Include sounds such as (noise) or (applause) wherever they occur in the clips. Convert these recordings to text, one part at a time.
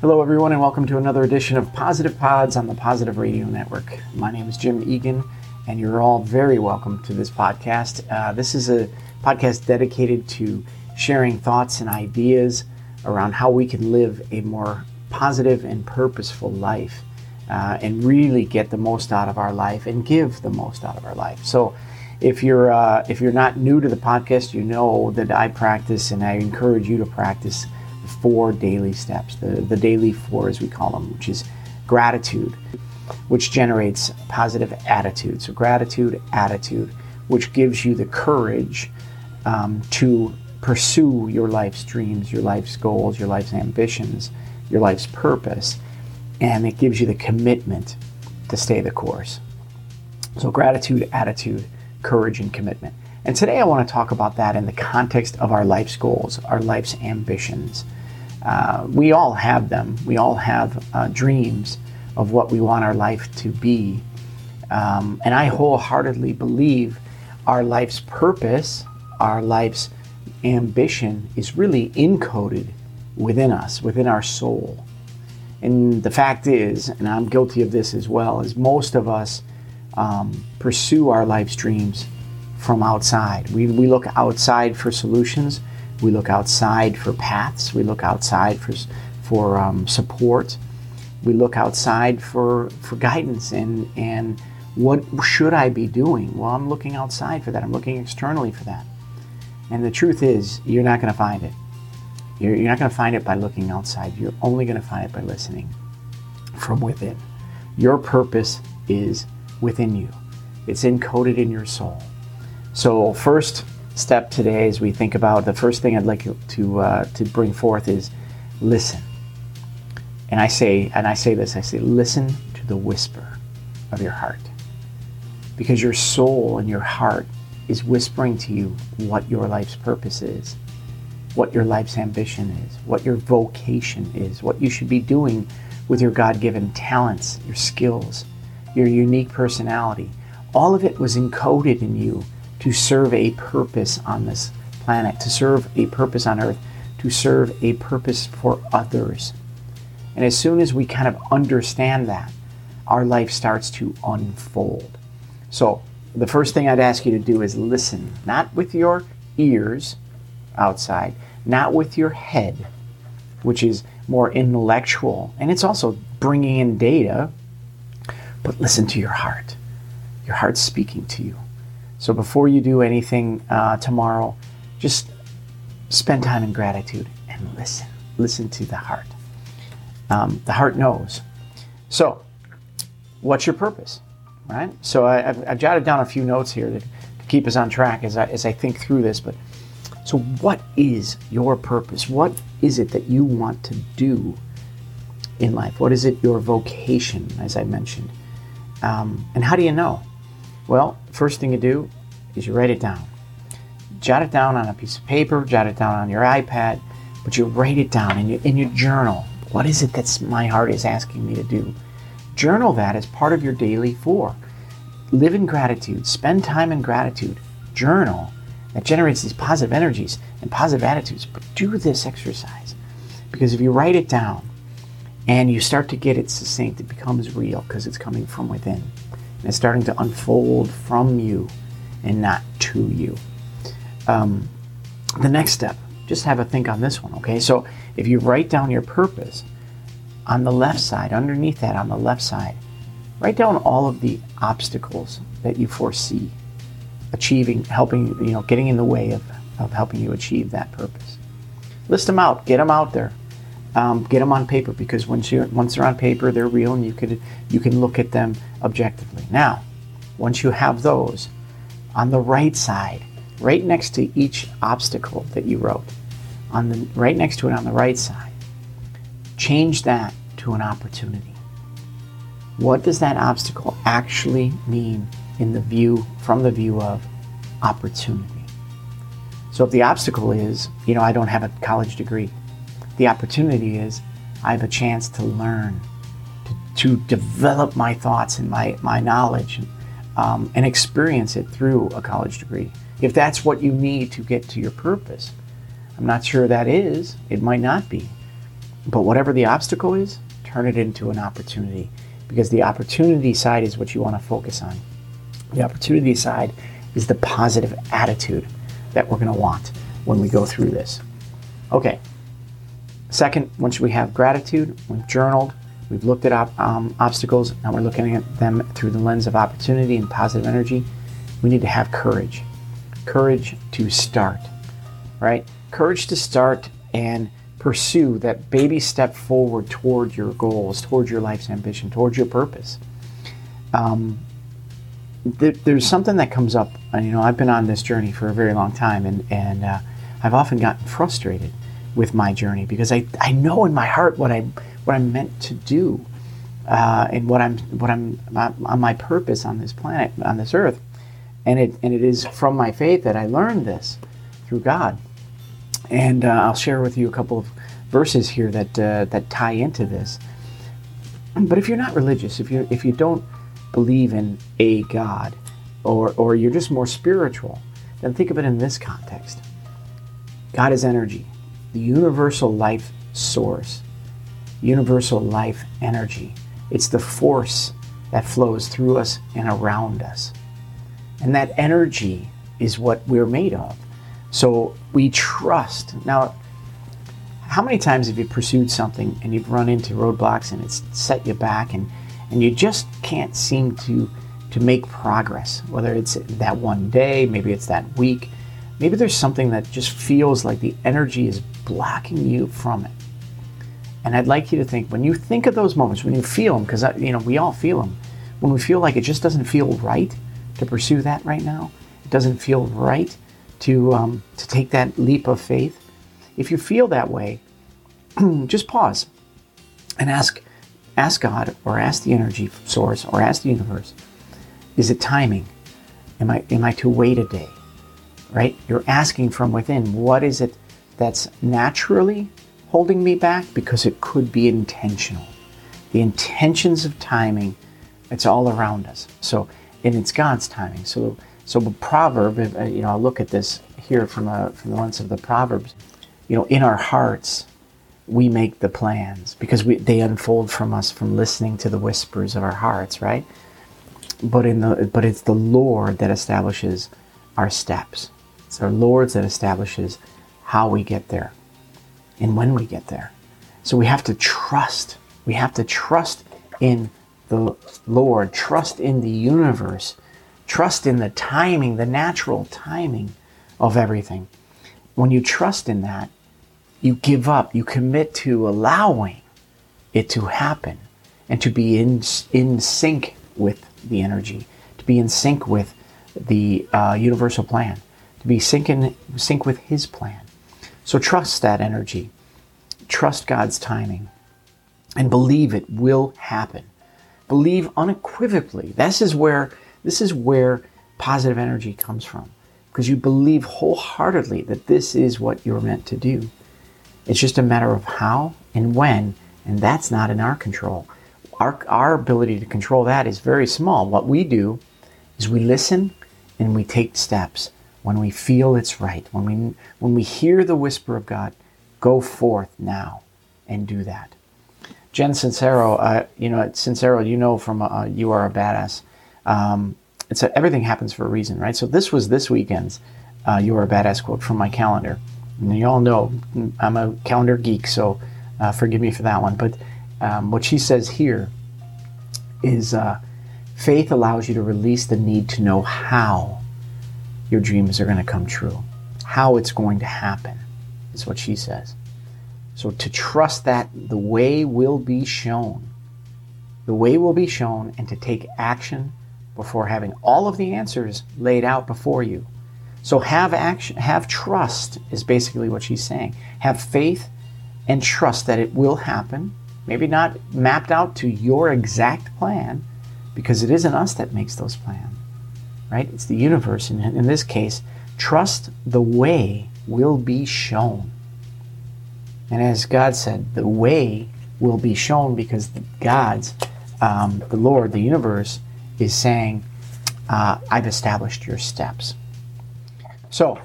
Hello, everyone, and welcome to another edition of Positive Pods on the Positive Radio Network. My name is Jim Egan, and you're all very welcome to this podcast. Uh, this is a podcast dedicated to sharing thoughts and ideas around how we can live a more positive and purposeful life uh, and really get the most out of our life and give the most out of our life. So, if you're uh, if you're not new to the podcast, you know that I practice and I encourage you to practice four daily steps, the, the daily four as we call them, which is gratitude, which generates positive attitude. So, gratitude, attitude, which gives you the courage um, to pursue your life's dreams, your life's goals, your life's ambitions, your life's purpose, and it gives you the commitment to stay the course. So, gratitude, attitude, courage, and commitment. And today I want to talk about that in the context of our life's goals, our life's ambitions. Uh, we all have them. We all have uh, dreams of what we want our life to be. Um, and I wholeheartedly believe our life's purpose, our life's ambition is really encoded within us, within our soul. And the fact is, and I'm guilty of this as well, is most of us um, pursue our life's dreams from outside. We, we look outside for solutions we look outside for paths. We look outside for, for um, support. We look outside for, for guidance and, and what should I be doing? Well, I'm looking outside for that. I'm looking externally for that. And the truth is, you're not going to find it. You're, you're not going to find it by looking outside. You're only going to find it by listening from within. Your purpose is within you, it's encoded in your soul. So, first, step today as we think about the first thing I'd like to uh, to bring forth is listen. And I say, and I say this, I say, listen to the whisper of your heart, because your soul and your heart is whispering to you what your life's purpose is, what your life's ambition is, what your vocation is, what you should be doing with your God-given talents, your skills, your unique personality. All of it was encoded in you to serve a purpose on this planet, to serve a purpose on earth, to serve a purpose for others. And as soon as we kind of understand that, our life starts to unfold. So, the first thing I'd ask you to do is listen, not with your ears outside, not with your head, which is more intellectual, and it's also bringing in data, but listen to your heart. Your heart's speaking to you. So before you do anything uh, tomorrow, just spend time in gratitude and listen. Listen to the heart. Um, the heart knows. So, what's your purpose? Right? So, I, have I've jotted down a few notes here to, to keep us on track as I, as I think through this. But so, what is your purpose? What is it that you want to do in life? What is it your vocation, as I mentioned? Um, and how do you know? Well, first thing you do is you write it down. Jot it down on a piece of paper, jot it down on your iPad, but you write it down in your, in your journal. What is it that my heart is asking me to do? Journal that as part of your daily four. Live in gratitude, spend time in gratitude. Journal that generates these positive energies and positive attitudes. But do this exercise because if you write it down and you start to get it succinct, it becomes real because it's coming from within it's starting to unfold from you and not to you. Um, the next step, just have a think on this one, okay? So if you write down your purpose on the left side, underneath that on the left side, write down all of the obstacles that you foresee achieving, helping, you know, getting in the way of, of helping you achieve that purpose. List them out, get them out there um, get them on paper because once you once they're on paper, they're real, and you could you can look at them objectively. Now, once you have those, on the right side, right next to each obstacle that you wrote, on the right next to it on the right side, change that to an opportunity. What does that obstacle actually mean in the view from the view of opportunity? So if the obstacle is, you know, I don't have a college degree, the opportunity is I have a chance to learn, to, to develop my thoughts and my, my knowledge um, and experience it through a college degree. If that's what you need to get to your purpose, I'm not sure that is. It might not be. But whatever the obstacle is, turn it into an opportunity because the opportunity side is what you want to focus on. The opportunity side is the positive attitude that we're going to want when we go through this. Okay. Second, once we have gratitude, we've journaled, we've looked at op- um, obstacles, and we're looking at them through the lens of opportunity and positive energy, we need to have courage. Courage to start, right? Courage to start and pursue that baby step forward toward your goals, toward your life's ambition, towards your purpose. Um, th- there's something that comes up, and you know, I've been on this journey for a very long time, and and uh, I've often gotten frustrated with my journey because I, I know in my heart what I what I'm meant to do, uh, and what I'm what I'm on my purpose on this planet on this earth, and it and it is from my faith that I learned this through God, and uh, I'll share with you a couple of verses here that uh, that tie into this. But if you're not religious, if you if you don't believe in a God, or or you're just more spiritual, then think of it in this context. God is energy, the universal life source, universal life energy. It's the force that flows through us and around us. And that energy is what we're made of. So we trust. Now, how many times have you pursued something and you've run into roadblocks and it's set you back and, and you just can't seem to to make progress? Whether it's that one day, maybe it's that week, maybe there's something that just feels like the energy is blocking you from it. And I'd like you to think when you think of those moments, when you feel them, because you know we all feel them, when we feel like it just doesn't feel right to pursue that right now, it doesn't feel right to um, to take that leap of faith. If you feel that way, (clears throat) just pause and ask ask God or ask the energy source or ask the universe, is it timing? Am I am I to wait a day? Right? You're asking from within, what is it that's naturally holding me back? Because it could be intentional. The intentions of timing, it's all around us. So and it's God's timing. So so a proverb, uh, you know, I'll look at this here from a from the lens of the proverbs. You know, in our hearts, we make the plans because we, they unfold from us from listening to the whispers of our hearts, right? But in the but it's the Lord that establishes our steps. It's our Lord that establishes how we get there and when we get there. So we have to trust. We have to trust in the Lord, trust in the universe Trust in the timing, the natural timing of everything. When you trust in that, you give up, you commit to allowing it to happen and to be in, in sync with the energy, to be in sync with the uh, universal plan, to be sync, in, sync with His plan. So trust that energy, trust God's timing, and believe it will happen. Believe unequivocally. This is where this is where positive energy comes from because you believe wholeheartedly that this is what you're meant to do. It's just a matter of how and when, and that's not in our control. Our, our ability to control that is very small. What we do is we listen and we take steps when we feel it's right. When we, when we hear the whisper of God, go forth now and do that. Jen Sincero, uh, you know, Sincero, you know from uh, You Are a Badass. Um, it's a, everything happens for a reason, right? So this was this weekend's uh, "You Are a Badass" quote from my calendar. And you all know I'm a calendar geek, so uh, forgive me for that one. But um, what she says here is uh, faith allows you to release the need to know how your dreams are going to come true, how it's going to happen, is what she says. So to trust that the way will be shown, the way will be shown, and to take action before having all of the answers laid out before you. So have action, have trust is basically what she's saying. Have faith and trust that it will happen. Maybe not mapped out to your exact plan, because it isn't us that makes those plans, right? It's the universe. And in this case, trust the way will be shown. And as God said, the way will be shown because God's, um, the Lord, the universe, is saying, uh, I've established your steps. So,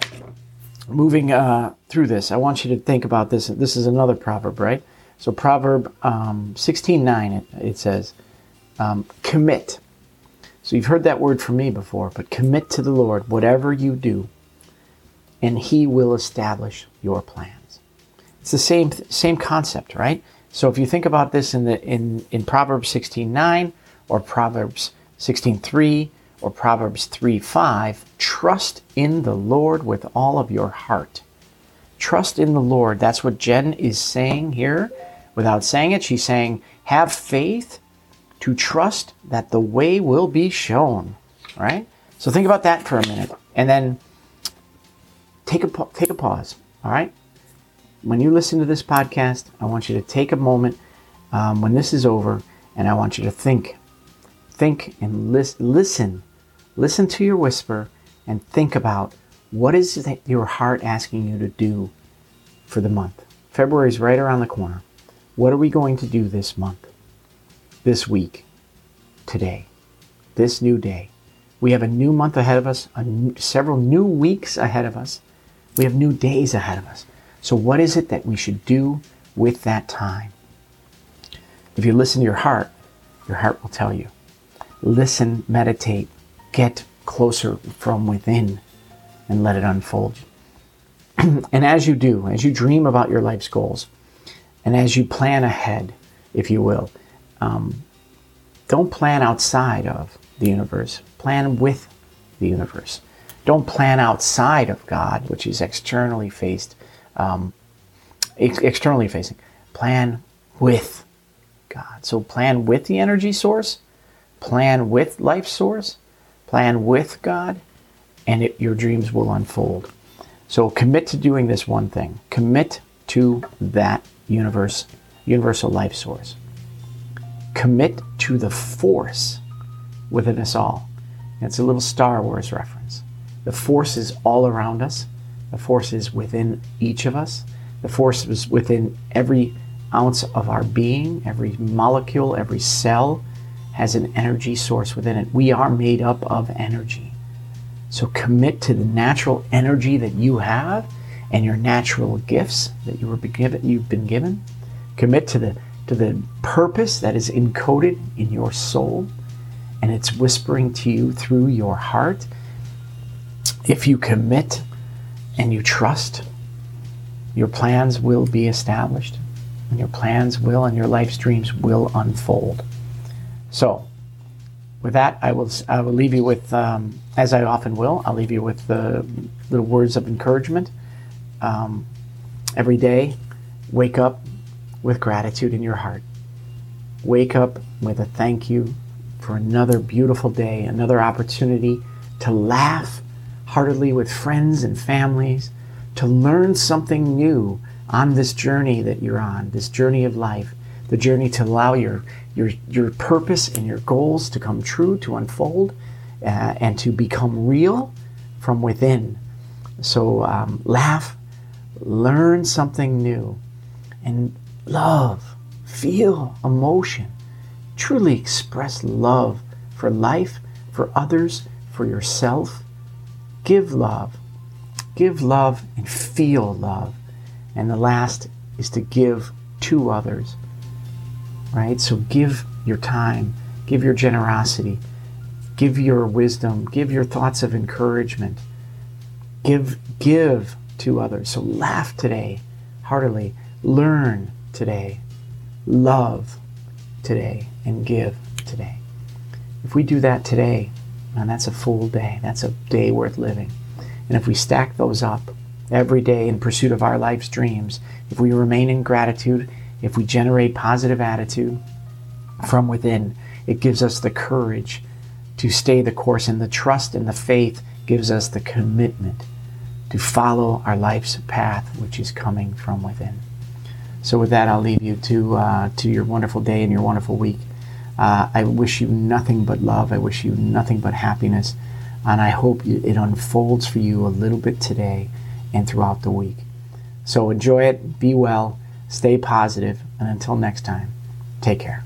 moving uh, through this, I want you to think about this. This is another proverb, right? So Proverb um, 16:9 it, it says, um, "Commit." So you've heard that word from me before, but commit to the Lord whatever you do, and He will establish your plans. It's the same same concept, right? So if you think about this in the in in Proverbs 16:9 or Proverbs 16:3 or Proverbs 3:5, trust in the Lord with all of your heart. Trust in the Lord. That's what Jen is saying here without saying it, she's saying, have faith to trust that the way will be shown. Right? So think about that for a minute, and then take a take a pause. All right. When you listen to this podcast, I want you to take a moment um, when this is over, and I want you to think, think and lis- listen, listen to your whisper, and think about what is your heart asking you to do for the month. February is right around the corner. What are we going to do this month, this week, today, this new day? We have a new month ahead of us, new, several new weeks ahead of us. We have new days ahead of us. So, what is it that we should do with that time? If you listen to your heart, your heart will tell you. Listen, meditate, get closer from within, and let it unfold. (clears throat) and as you do, as you dream about your life's goals, and as you plan ahead, if you will, um, don't plan outside of the universe, plan with the universe. Don't plan outside of God, which is externally faced, um, ex- externally facing. Plan with God. So plan with the energy source, plan with life source, plan with God, and it, your dreams will unfold. So commit to doing this one thing. Commit to that universe, universal life source. Commit to the force within us all. it's a little Star Wars reference. The force is all around us. The force is within each of us. The force is within every ounce of our being, every molecule, every cell has an energy source within it. We are made up of energy. So commit to the natural energy that you have and your natural gifts that you were given, you've been given. Commit to the to the purpose that is encoded in your soul and it's whispering to you through your heart. If you commit and you trust, your plans will be established and your plans will and your life's dreams will unfold. So, with that, I will I will leave you with, um, as I often will, I'll leave you with the little words of encouragement um, every day, wake up with gratitude in your heart. Wake up with a thank you for another beautiful day, another opportunity to laugh heartily with friends and families, to learn something new on this journey that you're on, this journey of life, the journey to allow your your your purpose and your goals to come true, to unfold, uh, and to become real from within. So um, laugh, learn something new, and love, feel emotion. Truly express love for life, for others, for yourself. Give love. Give love and feel love. And the last is to give to others. Right? So give your time, give your generosity, give your wisdom, give your thoughts of encouragement. Give give to others. So laugh today heartily. Learn today. Love today and give today. If we do that today, man, that's a full day. That's a day worth living. And if we stack those up every day in pursuit of our life's dreams, if we remain in gratitude, if we generate positive attitude from within, it gives us the courage to stay the course, and the trust and the faith gives us the commitment to follow our life's path, which is coming from within. So, with that, I'll leave you to uh, to your wonderful day and your wonderful week. Uh, I wish you nothing but love. I wish you nothing but happiness, and I hope it unfolds for you a little bit today and throughout the week. So enjoy it. Be well. Stay positive, and until next time, take care.